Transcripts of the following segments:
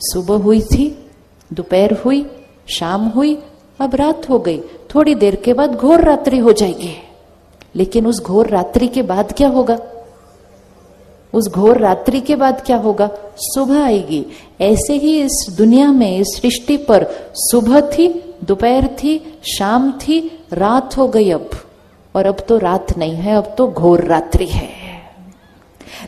सुबह हुई थी, दोपहर हुई, शाम हुई, अब रात हो गई। थोड़ी देर के बाद घोर रात्रि हो जाएगी। लेकिन उस घोर रात्रि के बाद क्या होगा? उस घोर रात्रि के बाद क्या होगा? सुबह आएगी। ऐसे ही इस दुनिया में, इस सृष्टि पर सुबह थी, दोपहर थी, शाम थी, रात हो गई अब। और अब तो रात नहीं है, अब तो घोर रात्रि है।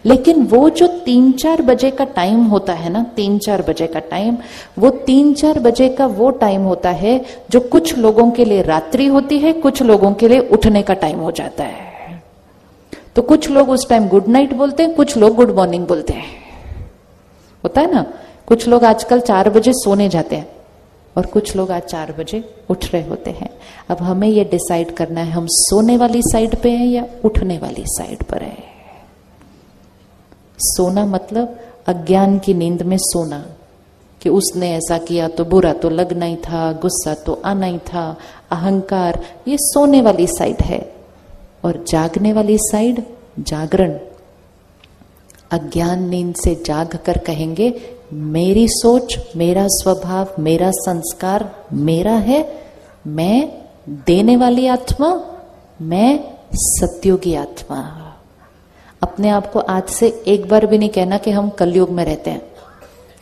लेकिन वो जो तीन चार बजे का टाइम होता है ना तीन चार बजे का टाइम वो तीन चार बजे का वो टाइम होता है जो कुछ लोगों के लिए रात्रि होती है, कुछ लोगों के लिए उठने का टाइम हो जाता है। तो कुछ लोग उस टाइम गुड नाइट बोलते हैं, कुछ लोग गुड मॉर्निंग बोलते हैं। होता है ना? कुछ लोग आजकल चार बजे सोने जाते हैं और कुछ लोग आज चार बजे उठ रहे होते हैं। अब हमें यह डिसाइड करना है, हम सोने वाली साइड पे हैं या उठने वाली साइड पर है? सोना मतलब अज्ञान की नींद में सोना, कि उसने ऐसा किया तो बुरा तो लगना ही था, गुस्सा तो आना ही था, अहंकार, ये सोने वाली साइड है। और जागने वाली साइड जागरण। अज्ञान नींद से जाग कर कहेंगे, मेरी सोच, मेरा स्वभाव, मेरा संस्कार, मेरा है, मैं देने वाली आत्मा, मैं सत्योगी आत्मा। अपने आप को आज से एक बार भी नहीं कहना कि हम कलयुग में रहते हैं।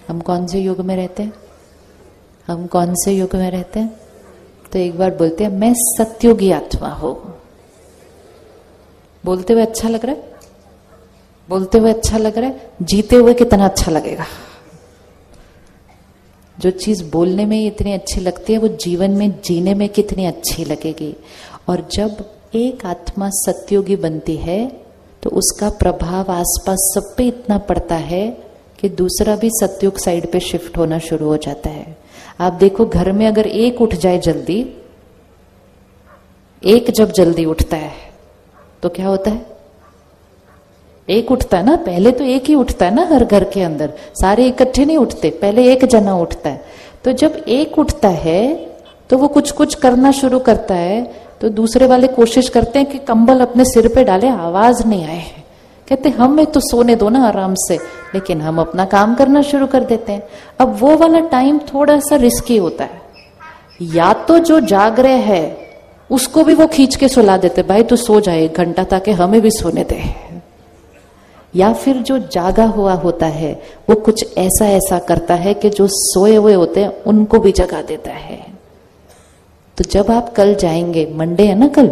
हम कौन से युग में रहते हैं? हम कौन से युग में रहते हैं? तो एक बार बोलते हैं, मैं सत्योगी आत्मा हूँ। बोलते हुए अच्छा लग रहा है? बोलते हुए अच्छा लग रहा है? जीते हुए कितना अच्छा लगेगा। जो चीज़ बोलने में इतनी अच्छी लगती है, वो जीवन में जीने में कितनी अच्छी लगेगी। और जब एक आत्मा सत्योगी बनती है तो उसका प्रभाव आसपास सब पे इतना पड़ता है कि दूसरा भी सत्युग साइड पे शिफ्ट होना शुरू हो जाता है। आप देखो घर में अगर एक उठ जाए जल्दी, एक जब जल्दी उठता है तो क्या होता है? एक उठता है ना? पहले तो एक ही उठता है ना हर घर के अंदर। सारे इकट्ठे नहीं उठते, पहले एक जना उठता है। तो जब एक उठता है तो वो कुछ कुछ करना शुरू करता है तो दूसरे वाले कोशिश करते हैं कि कंबल अपने सिर पे डाले, आवाज़ नहीं आए। कहते, हमें तो सोने दो ना आराम से, लेकिन हम अपना काम करना शुरू कर देते हैं। अब वो वाला टाइम थोड़ा सा रिस्की होता है। या तो जो जाग रहे है, उसको भी वो खींच के सुला देते, भाई तू सो जाए एक घंटा ताकि हमें भी सोने दे। या फिर जो जागा हुआ होता है, वो कुछ ऐसा ऐसा करता है कि जो सोए हुए होते हैं, उनको भी जगा देता है। तो जब आप कल जाएँगे मंडे है ना कल?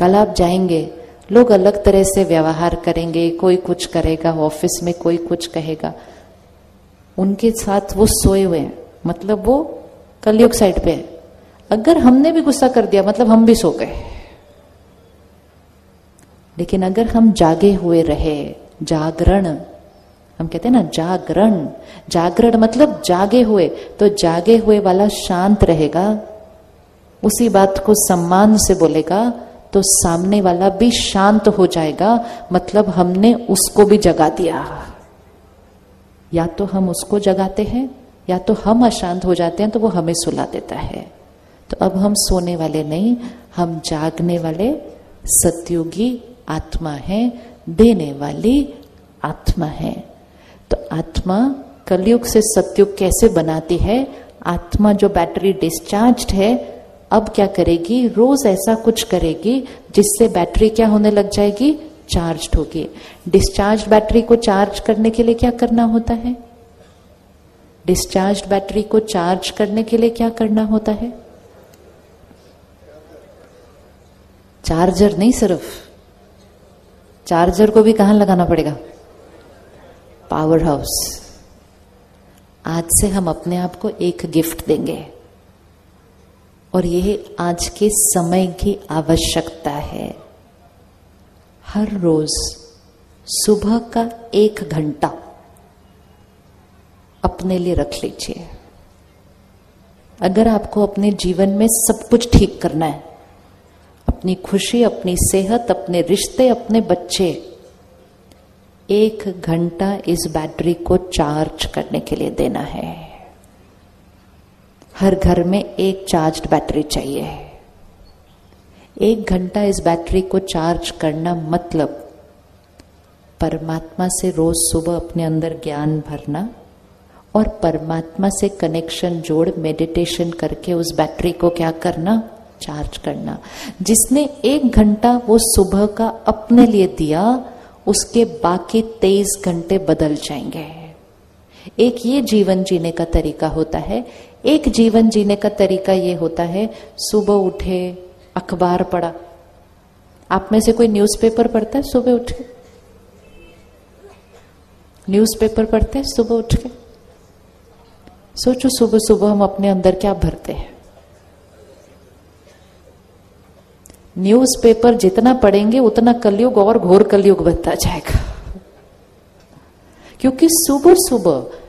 कल आप जाएँगे, लोग अलग तरह से व्यवहार करेंगे, कोई कुछ करेगा, ऑफ़िस में कोई कुछ कहेगा। उनके साथ वो सोए हुए हैं। मतलब वो कलयुग साइड पे है। अगर हमने भी गुस्सा कर दिया मतलब हम भी सो गए। लेकिन अगर हम जागे हुए रहे, जागरण, हम कहते हैं ना, जागरण जागरण मतलब जागे हुए तो जागे हुए वाला शांत रहेगा। उसी बात को सम्मान से बोलेगा तो सामने वाला भी शांत हो जाएगा मतलब हमने उसको भी जगा दिया। या तो हम उसको जगाते हैं, या तो हम अशांत हो जाते हैं तो वो हमें सुला देता है। तो अब हम सोने वाले नहीं, हम जागने वाले सत्युगी आत्मा है, देने वाली आत्मा है। तो आत्मा कलयुग से सत्युग कैसे बनाती है? आत्मा जो बैटरी डिस्चार्ज है अब क्या करेगी? रोज ऐसा कुछ करेगी जिससे बैटरी क्या होने लग जाएगी? चार्ज होगी। डिस्चार्ज बैटरी को चार्ज करने के लिए क्या करना होता है? डिस्चार्ज बैटरी को चार्ज करने के लिए क्या करना होता है? चार्जर नहीं सिर्फ़। चार्जर को भी कहाँ लगाना पड़ेगा? Powerhouse. आज से हम अपने आप को एक गिफ्ट देंगे। और यह आज के समय की आवश्यकता है। हर रोज सुबह का एक घंटा अपने लिए रख लीजिए। अगर आपको अपने जीवन में सब कुछ ठीक करना है, अपनी खुशी, अपनी सेहत, अपने रिश्ते, अपने बच्चे, एक घंटा इस बैटरी को चार्ज करने के लिए देना है। हर घर में एक चार्ज बैटरी चाहिए। एक घंटा इस बैटरी को चार्ज करना मतलब परमात्मा से रोज सुबह अपने अंदर ज्ञान भरना और परमात्मा से कनेक्शन जोड़ मेडिटेशन करके उस बैटरी को क्या करना? चार्ज करना। जिसने एक घंटा वो सुबह का अपने लिए दिया, उसके बाकी तेईस घंटे बदल जाएँगे। एक ये जीवन जीने का तरीका होता है एक जीवन जीने का तरीका ये होता है, सुबह उठे, अखबार पढ़ा। आप में से कोई न्यूज़पेपर पढ़ता है सुबह उठ के? न्यूज़पेपर पढ़ते हैं सुबह उठ के? सोचो सुबह सुबह हम अपने अंदर क्या भरते हैं। न्यूज़पेपर जितना पढ़ेंगे, उतना कलयुग और घोर कलयुग बनता जाएगा। क्योंकि सुबह सुबह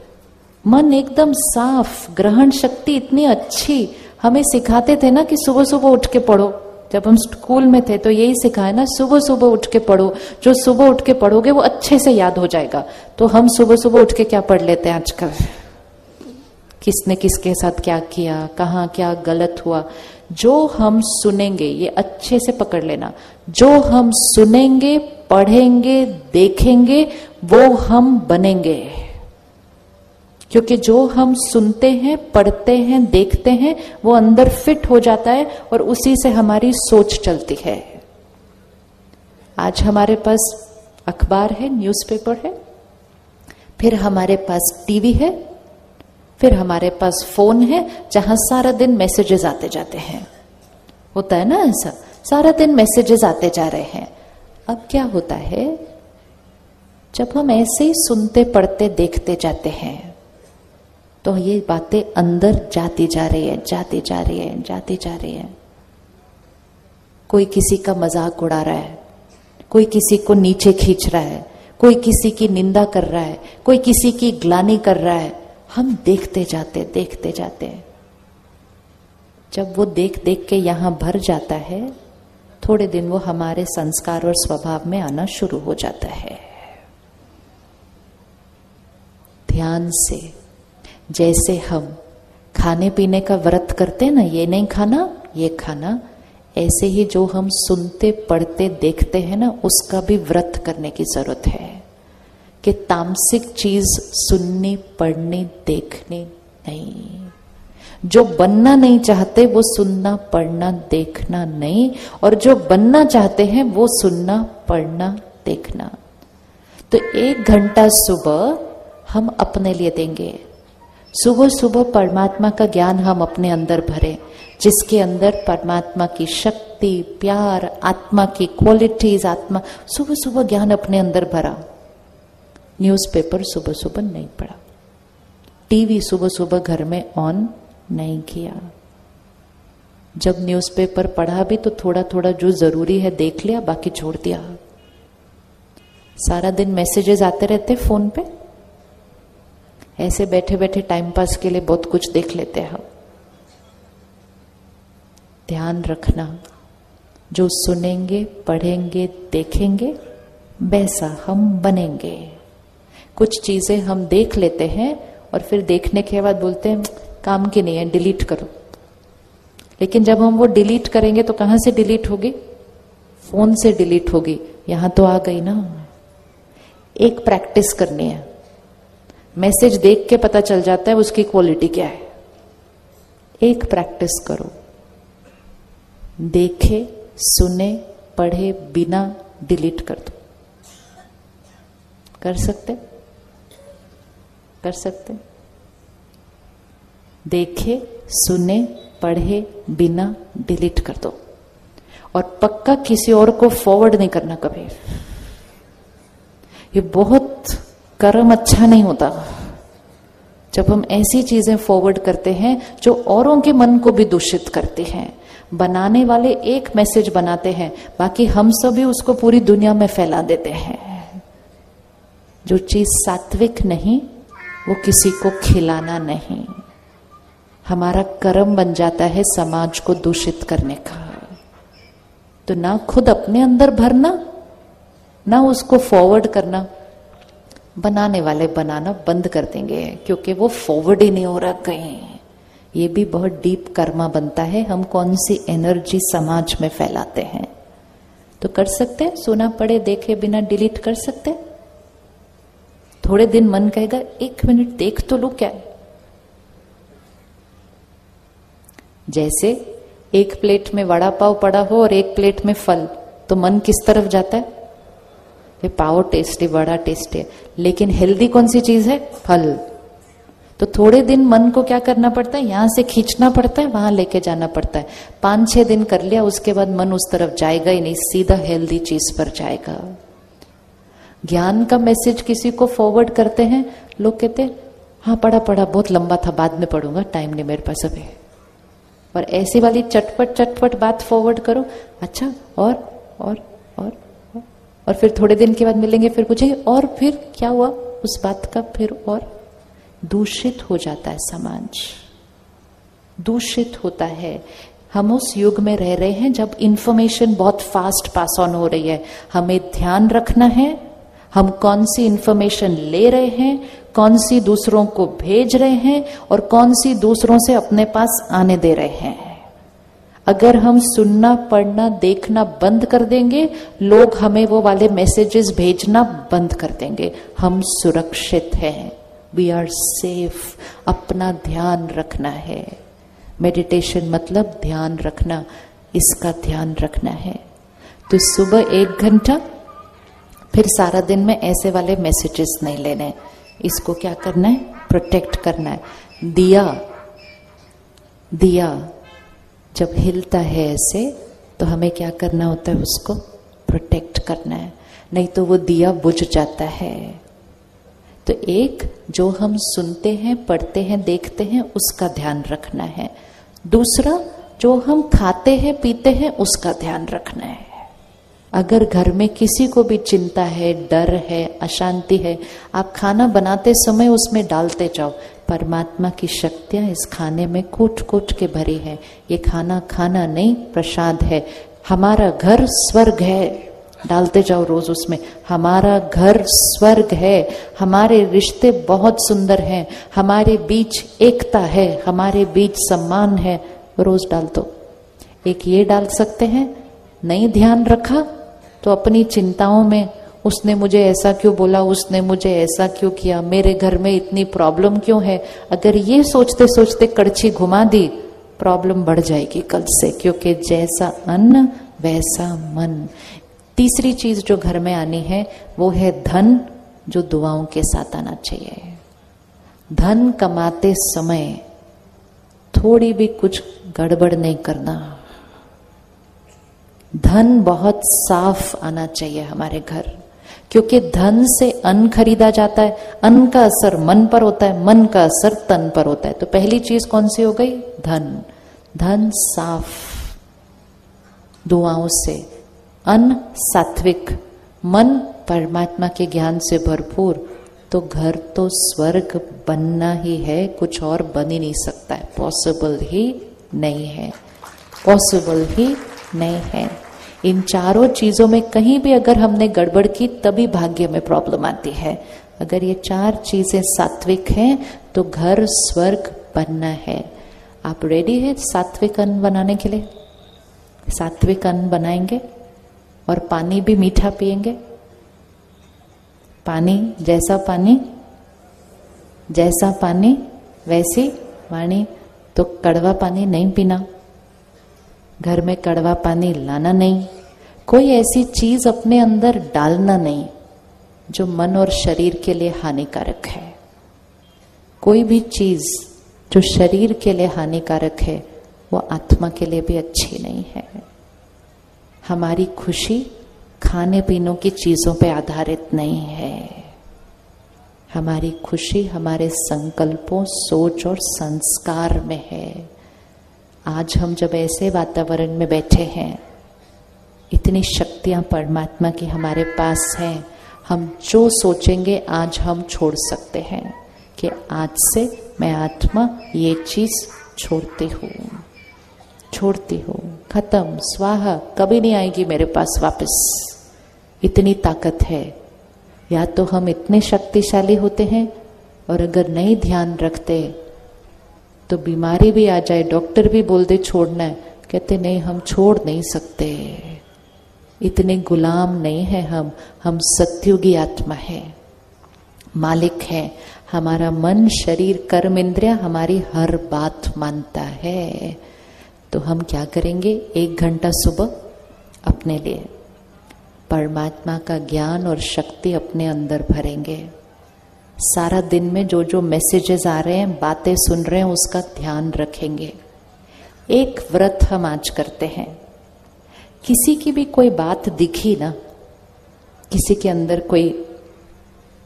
मन एकदम साफ़, ग्रहण शक्ति इतनी अच्छी। हमें सिखाते थे ना कि सुबह सुबह उठ के पढ़ो। जब हम स्कूल में थे तो यही सिखाया ना, सुबह सुबह उठ के पढ़ो। जो सुबह उठ के पढ़ोगे वो अच्छे से याद हो जाएगा। तो हम सुबह सुबह उठ के क्या पढ़ लेते हैं आजकल? किसने किसके साथ क्या किया? कहा क्या गलत हुआ? जो हम सुनेंगे, ये अच्छे से पकड़ लेना। जो हम सुनेंगे, पढ़ेंगे, देखेंगे, वो हम बनेंगे। क्योंकि जो हम सुनते हैं, पढ़ते हैं, देखते हैं, वो अंदर फिट हो जाता है और उसी से हमारी सोच चलती है। आज हमारे पास अखबार है न्यूज़पेपर है, फिर हमारे पास टीवी है, फिर हमारे पास फ़ोन है, जहाँ सारा दिन मैसेजेस आते जाते हैं। होता है ना ऐसा? सारा दिन मैसेजेस आते जा रहे हैं। अब क्या होता है? जब हम ऐसे ही सुनते, पढ़ते, देखते जाते हैं तो ये बातें अंदर जाती जा रही है, जाती जा रही है, जाती जा रही है। कोई किसी का मज़ाक उड़ा रहा है, कोई किसी को नीचे खींच रहा है, कोई किसी की निंदा कर रहा है, कोई किसी की ग्लानी कर रहा है। हम देखते जाते देखते जाते हैं। जब वो देख देख के यहाँ भर जाता है, थोड़े दिन वो हमारे संस्कार और स्वभाव में आना शुरू हो जाता है। ध्यान से जैसे हम खाने पीने का व्रत करते ना, ये नहीं खाना, ये खाना, ऐसे ही जो हम सुनते, पढ़ते, देखते हैं ना, उसका भी व्रत करने की ज़रूरत है। कि तामसिक चीज़ सुननी, पढ़नी, देखनी नहीं। जो बनना नहीं चाहते, वो सुनना, पढ़ना, देखना नहीं। और जो बनना चाहते हैं, वो सुनना, पढ़ना, देखना। तो एक घंटा सुबह हम अपने लिए देंगे। सुबह सुबह परमात्मा का ज्ञान हम अपने अंदर भरे, जिसके अंदर परमात्मा की शक्ति, प्यार, आत्मा की क्वालिटीज आत्मा सुबह सुबह ज्ञान अपने अंदर भरा। न्यूज़पेपर सुबह सुबह नहीं पढ़ा। टीवी सुबह सुबह घर में ऑन नहीं किया। जब न्यूज़पेपर पढ़ा भी तो थोड़ा थोड़ा जो ज़रूरी है देख लिया, बाकी छोड़ दिया। सारा दिन मैसेजेस आते रहते फ़ोन पे। ऐसे बैठे बैठे टाइम पास के लिए बहुत कुछ देख लेते हैं हम। ध्यान रखना, जो सुनेंगे, पढ़ेंगे, देखेंगे, वैसा हम बनेंगे। कुछ चीज़ें हम देख लेते हैं और फिर देखने के बाद बोलते हैं, काम की नहीं है डिलीट करो। लेकिन जब हम वो डिलीट करेंगे तो कहाँ से डिलीट होगी? फ़ोन से डिलीट होगी। यहाँ तो आ गई ना। एक प्रैक्टिस करनी है। मैसेज देख के पता चल जाता है उसकी क्वालिटी क्या है। एक प्रैक्टिस करो। देखे, सुने, पढ़े, बिना डिलीट कर दो। कर सकते? कर सकते? देखे, सुने, पढ़े, बिना डिलीट कर दो। और पक्का किसी और को फॉरवर्ड नहीं करना कभी। ये बहुत कर्म अच्छा नहीं होता। जब हम ऐसी चीज़ें फॉरवर्ड करते हैं, जो औरों के मन को भी दूषित करती हैं। बनाने वाले एक मैसेज बनाते हैं, बाकी हम सभी उसको पूरी दुनिया में फैला देते हैं। जो चीज़ सात्विक नहीं, वो किसी को खिलाना नहीं। हमारा कर्म बन जाता है समाज को दूषित करने का। तो ना खुद अपने अंदर भरना, ना उसको फॉरवर्ड करना। बनाने वाले बनाना बंद कर देंगे, क्योंकि वो फॉरवर्ड ही नहीं हो रहा कहीं। ये भी बहुत डीप कर्मा बनता है, हम कौन सी एनर्जी समाज में फैलाते हैं। तो कर सकते हैं, सुना पड़े, देखे बिना डिलीट कर सकते हैं। थोड़े दिन मन कहेगा, एक मिनट देख तो लू क्या? जैसे एक प्लेट में वड़ा पाव पड़ा हो और एक प्लेट में फल तो मन किस तरफ़ जाता है? ये पाव टेस्टी बड़ा टेस्टी है। लेकिन हेल्दी कौन सी चीज़ है? फल। तो थोड़े दिन मन को क्या करना पड़ता है? यहाँ से खींचना पड़ता है, वहाँ लेके जाना पड़ता है। पाँच छह दिन कर लिया, उसके बाद मन उस तरफ़ जाएगा ही नहीं, सीधा हेल्दी चीज़ पर जाएगा। ज्ञान का मैसेज किसी को फॉरवर्ड करते हैं, लोग कहते हैं हाँ पढ़ा पढ़ा, बहुत लंबा था, बाद में पढ़ूँगा टाइम नहीं मेरे पास अभी। और ऐसी वाली चटपट चटपट बात फॉरवर्ड करो अच्छा और और और। और फिर थोड़े दिन के बाद मिलेंगे, फिर पूछेंगे, और फिर क्या हुआ? उस बात का फिर और दूषित हो जाता है समाज। दूषित होता है। हम उस युग में रह रहे हैं जब इंफॉर्मेशन बहुत फास्ट पास ऑन हो रही है। हमें ध्यान रखना है। हम कौन सी इंफॉर्मेशन ले रहे हैं, कौन सी दूसरों को भेज रहे हैं और कौन सी दूसरों से अपने पास आने दे रहे हैं। अगर हम सुनना, पढ़ना, देखना बंद कर देंगे, लोग हमें वो वाले मैसेजेस भेजना बंद कर देंगे। हम सुरक्षित हैं। वी आर सेफ़ अपना ध्यान रखना है। मेडिटेशन मतलब ध्यान रखना। इसका ध्यान रखना है। तो सुबह एक घंटा, फिर सारा दिन में ऐसे वाले मैसेजेस नहीं लेने। इसको क्या करना है? प्रोटेक्ट करना है। दिया। दिया। जब हिलता है ऐसे तो हमें क्या करना होता है उसको? प्रोटेक्ट करना है। नहीं तो वो दिया बुझ जाता है। तो एक, जो हम सुनते हैं, पढ़ते हैं, देखते हैं, उसका ध्यान रखना है। दूसरा, जो हम खाते हैं, पीते हैं, उसका ध्यान रखना है। अगर घर में किसी को भी चिंता है, डर है, अशांति है, आप खाना बनाते समय उसमें डालते जाओ। परमात्मा की शक्तियाँ इस खाने में कूट कूट के भरी है। ये खाना खाना नहीं, प्रसाद है। हमारा घर स्वर्ग है। डालते जाओ रोज उसमें। हमारा घर स्वर्ग है। हमारे रिश्ते बहुत सुंदर हैं। हमारे बीच एकता है। हमारे बीच सम्मान है। रोज डाल दो। एक ये डाल सकते हैं, नहीं ध्यान रखा तो अपनी चिंताओं में उसने मुझे ऐसा क्यों बोला? उसने मुझे ऐसा क्यों किया? मेरे घर में इतनी प्रॉब्लम क्यों है? अगर ये सोचते सोचते कड़छी घुमा दी प्रॉब्लम बढ़ जाएगी कल से, क्योंकि जैसा अन्न, वैसा मन। तीसरी चीज़ जो घर में आनी है, वो है धन, जो दुआओं के साथ आना चाहिए। धन कमाते समय थोड़ी भी कुछ गड़बड़ नहीं करना। धन बहुत साफ़ आना चाहिए हमारे घर। क्योंकि धन से अन्न खरीदा जाता है, अन्न का असर मन पर होता है, मन का असर तन पर होता है। तो पहली चीज़ कौन सी हो गई? धन। धन साफ़ दुआओं से अन्न सात्विक। मन परमात्मा के ज्ञान से भरपूर तो घर तो स्वर्ग बनना ही है, कुछ और बन ही नहीं सकता है। पॉसिबल ही नहीं है। पॉसिबल ही नहीं है। इन चारों चीज़ों में कहीं भी अगर हमने गड़बड़ की, तभी भाग्य में प्रॉब्लम आती है। अगर ये चार चीज़ें सात्विक हैं तो घर, स्वर्ग, बनना है। आप रेडी है सात्विक अन्न बनाने के लिए? सात्विक अन्न बनाएँगे और पानी भी मीठा पिएँगे? पानी जैसा पानी जैसा पानी, वैसी वाणी तो कड़वा पानी नहीं पीना। घर में कड़वा पानी लाना नहीं। कोई ऐसी चीज़ अपने अंदर डालना नहीं, जो मन और शरीर के लिए हानिकारक है। कोई भी चीज़ जो शरीर के लिए हानिकारक है, वो आत्मा के लिए भी अच्छी नहीं है। हमारी खुशी खाने पीने की चीज़ों पर आधारित नहीं है। हमारी खुशी हमारे संकल्पों, सोच और संस्कार में है। आज हम जब ऐसे वातावरण में बैठे हैं, इतनी शक्तियाँ परमात्मा की हमारे पास हैं, हम जो सोचेंगे आज हम छोड़ सकते हैं कि आज से मैं आत्मा ये चीज़ छोड़ती हूँ। छोड़ती हूँ। खत्म। स्वाहा। कभी नहीं आएगी मेरे पास वापस। इतनी ताकत है। या तो हम इतने शक्तिशाली होते हैं और अगर नहीं ध्यान रखते तो बीमारी भी आ जाए, डॉक्टर भी बोल दे छोड़ना है। कहते, नहीं, हम छोड़ नहीं सकते। इतने गुलाम नहीं है हम। हम सत्युगी आत्मा है। मालिक है। हमारा मन, शरीर, कर्म, इंद्रिया हमारी हर बात मानता है। तो हम क्या करेंगे? एक घंटा सुबह अपने लिए परमात्मा का ज्ञान और शक्ति अपने अंदर भरेंगे। सारा दिन में जो जो मैसेजेस आ रहे हैं, बातें सुन रहे हैं, उसका ध्यान रखेंगे। एक व्रत हम आज करते हैं। किसी की भी कोई बात दिखी ना, किसी के अंदर कोई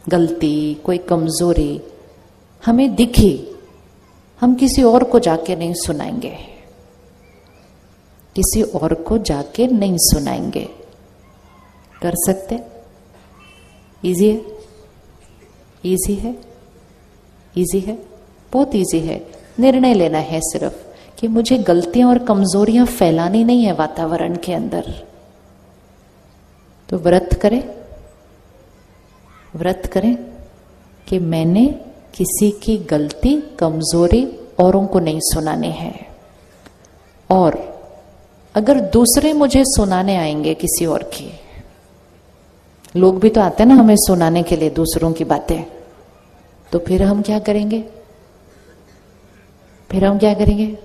गलती, कोई कमज़ोरी हमें दिखी, हम किसी और को जाके नहीं सुनाएँगे। किसी और को जाके नहीं सुनाएँगे। कर सकते? इजी है? इजी है? इजी है? बहुत इजी है. निर्णय लेना है सिर्फ़ कि मुझे गलतियाँ और कमजोरियाँ फैलानी नहीं है वातावरण के अंदर। तो व्रत करें। व्रत करें कि मैंने किसी की गलती, कमज़ोरी औरों को नहीं सुनाने है। और अगर दूसरे मुझे सुनाने आएँगे किसी और की लोग भी तो आते हैं ना हमें सुनाने के लिए, दूसरों की बातें। तो फिर हम क्या करेंगे? फिर हम क्या करेंगे?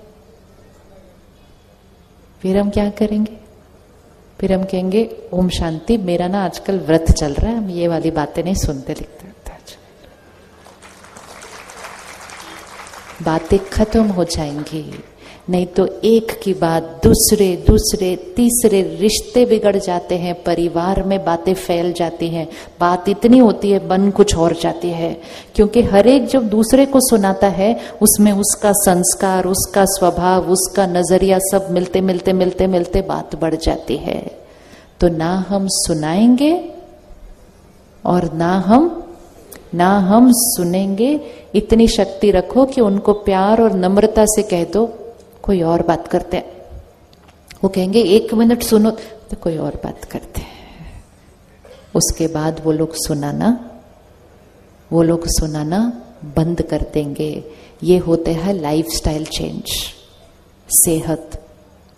फिर हम क्या करेंगे? फिर हम कहेंगे, ओम शांति, मेरा ना आजकल व्रत चल रहा है, हम ये वाली बातें नहीं सुनते, लिखते बातें खत्म हो जाएँगी। नहीं तो एक की बात दूसरे दूसरे, तीसरे रिश्ते बिगड़ जाते हैं, परिवार में बातें फैल जाती हैं, बात इतनी होती है, बन कुछ और जाती है। क्योंकि हर एक जब दूसरे को सुनाता है, उसमें उसका संस्कार, उसका स्वभाव, उसका नज़रिया सब मिलते मिलते मिलते मिलते बात बढ़ जाती है। तो ना हम सुनाएँगे और ना हम ना हम सुनेंगे। इतनी शक्ति रखो कि उनको प्यार और नम्रता से कह दो। कोई और बात करते हैं। वो कहेंगे, एक मिनट सुनो। तो कोई और बात करते हैं। उसके बाद वो लोग सुनाना, वो लोग सुनाना बंद कर देंगे। ये होते हैं लाइफ स्टाइल चेंज सेहत।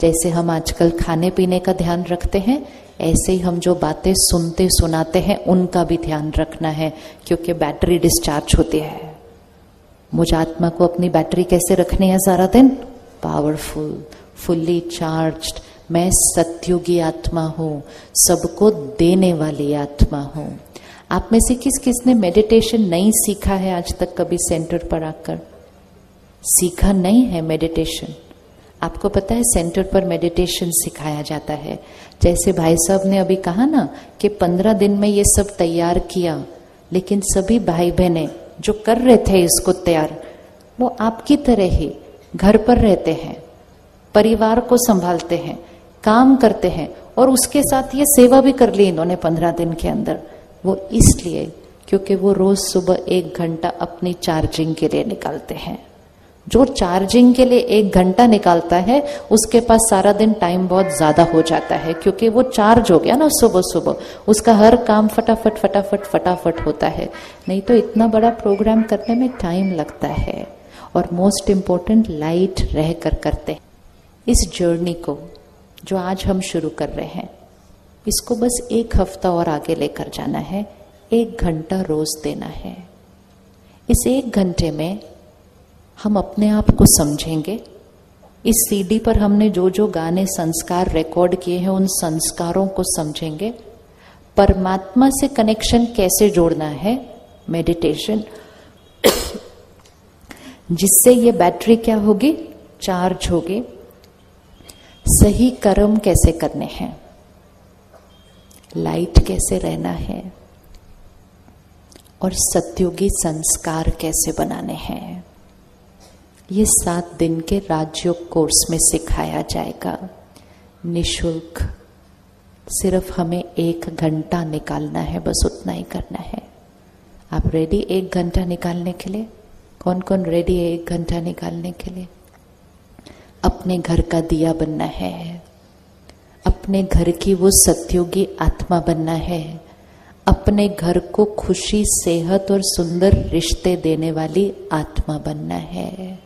जैसे हम आजकल खाने पीने का ध्यान रखते हैं, ऐसे ही हम जो बातें सुनते सुनाते हैं, उनका भी ध्यान रखना है, क्योंकि बैटरी डिस्चार्ज होती है। मुझे आत्मा को अपनी बैटरी कैसे रखनी है सारा दिन? पावरफुल फुल्ली चार्ज्ड मैं सत्युगी आत्मा हूँ, सबको देने वाली आत्मा हूँ। आप में से किस किस ने मेडिटेशन नहीं सीखा है आज तक कभी सेंटर पर आकर? सीखा नहीं है मेडिटेशन आपको पता है सेंटर पर मेडिटेशन सिखाया जाता है। जैसे भाई साहब ने अभी कहा ना कि पंद्रह दिन में ये सब तैयार किया, लेकिन सभी भाई बहने जो कर रहे थे इसको तैयार, वो आपकी तरह ही घर पर रहते हैं, परिवार को संभालते हैं, काम करते हैं और उसके साथ ये सेवा भी कर ली इन्होंने पंद्रह दिन के अंदर। वो इसलिए क्योंकि वो रोज सुबह एक घंटा अपनी चार्जिंग के लिए निकालते हैं। जो चार्जिंग के लिए एक घंटा निकालता है, उसके पास सारा दिन टाइम बहुत ज़्यादा हो जाता है क्योंकि वो चार्ज हो गया ना सुबह सुबह। उसका हर काम फटाफट फटाफट फटाफट होता है। नहीं तो इतना बड़ा प्रोग्राम करने में टाइम लगता है। और मोस्ट इम्पोर्टेंट लाइट रह कर करते हैं। इस जर्नी को जो आज हम शुरू कर रहे हैं, इसको बस एक हफ़्ता और आगे लेकर जाना है, एक घंटा रोज देना है। इस एक घंटे में हम अपने आप को समझेंगे। इस सीडी पर हमने जो जो गाने संस्कार रिकॉर्ड किए हैं, उन संस्कारों को समझेंगे। परमात्मा से कनेक्शन कैसे जोड़ना है? मेडिटेशन जिससे ये बैटरी क्या होगी? चार्ज होगी। सही कर्म कैसे करने हैं? लाइट कैसे रहना है? और सत्योगी संस्कार कैसे बनाने हैं? ये सात दिन के राजयोग कोर्स में सिखाया जाएगा। निशुल्क। सिर्फ़ हमें एक घंटा निकालना है, बस उतना ही करना है। आप रेडी एक घंटा निकालने के लिए? कौन कौन रेडी है एक घंटा निकालने के लिए? अपने घर का दिया बनना है। अपने घर की वो सत्योगी आत्मा बनना है। अपने घर को खुशी, सेहत और सुंदर रिश्ते देने वाली आत्मा बनना है।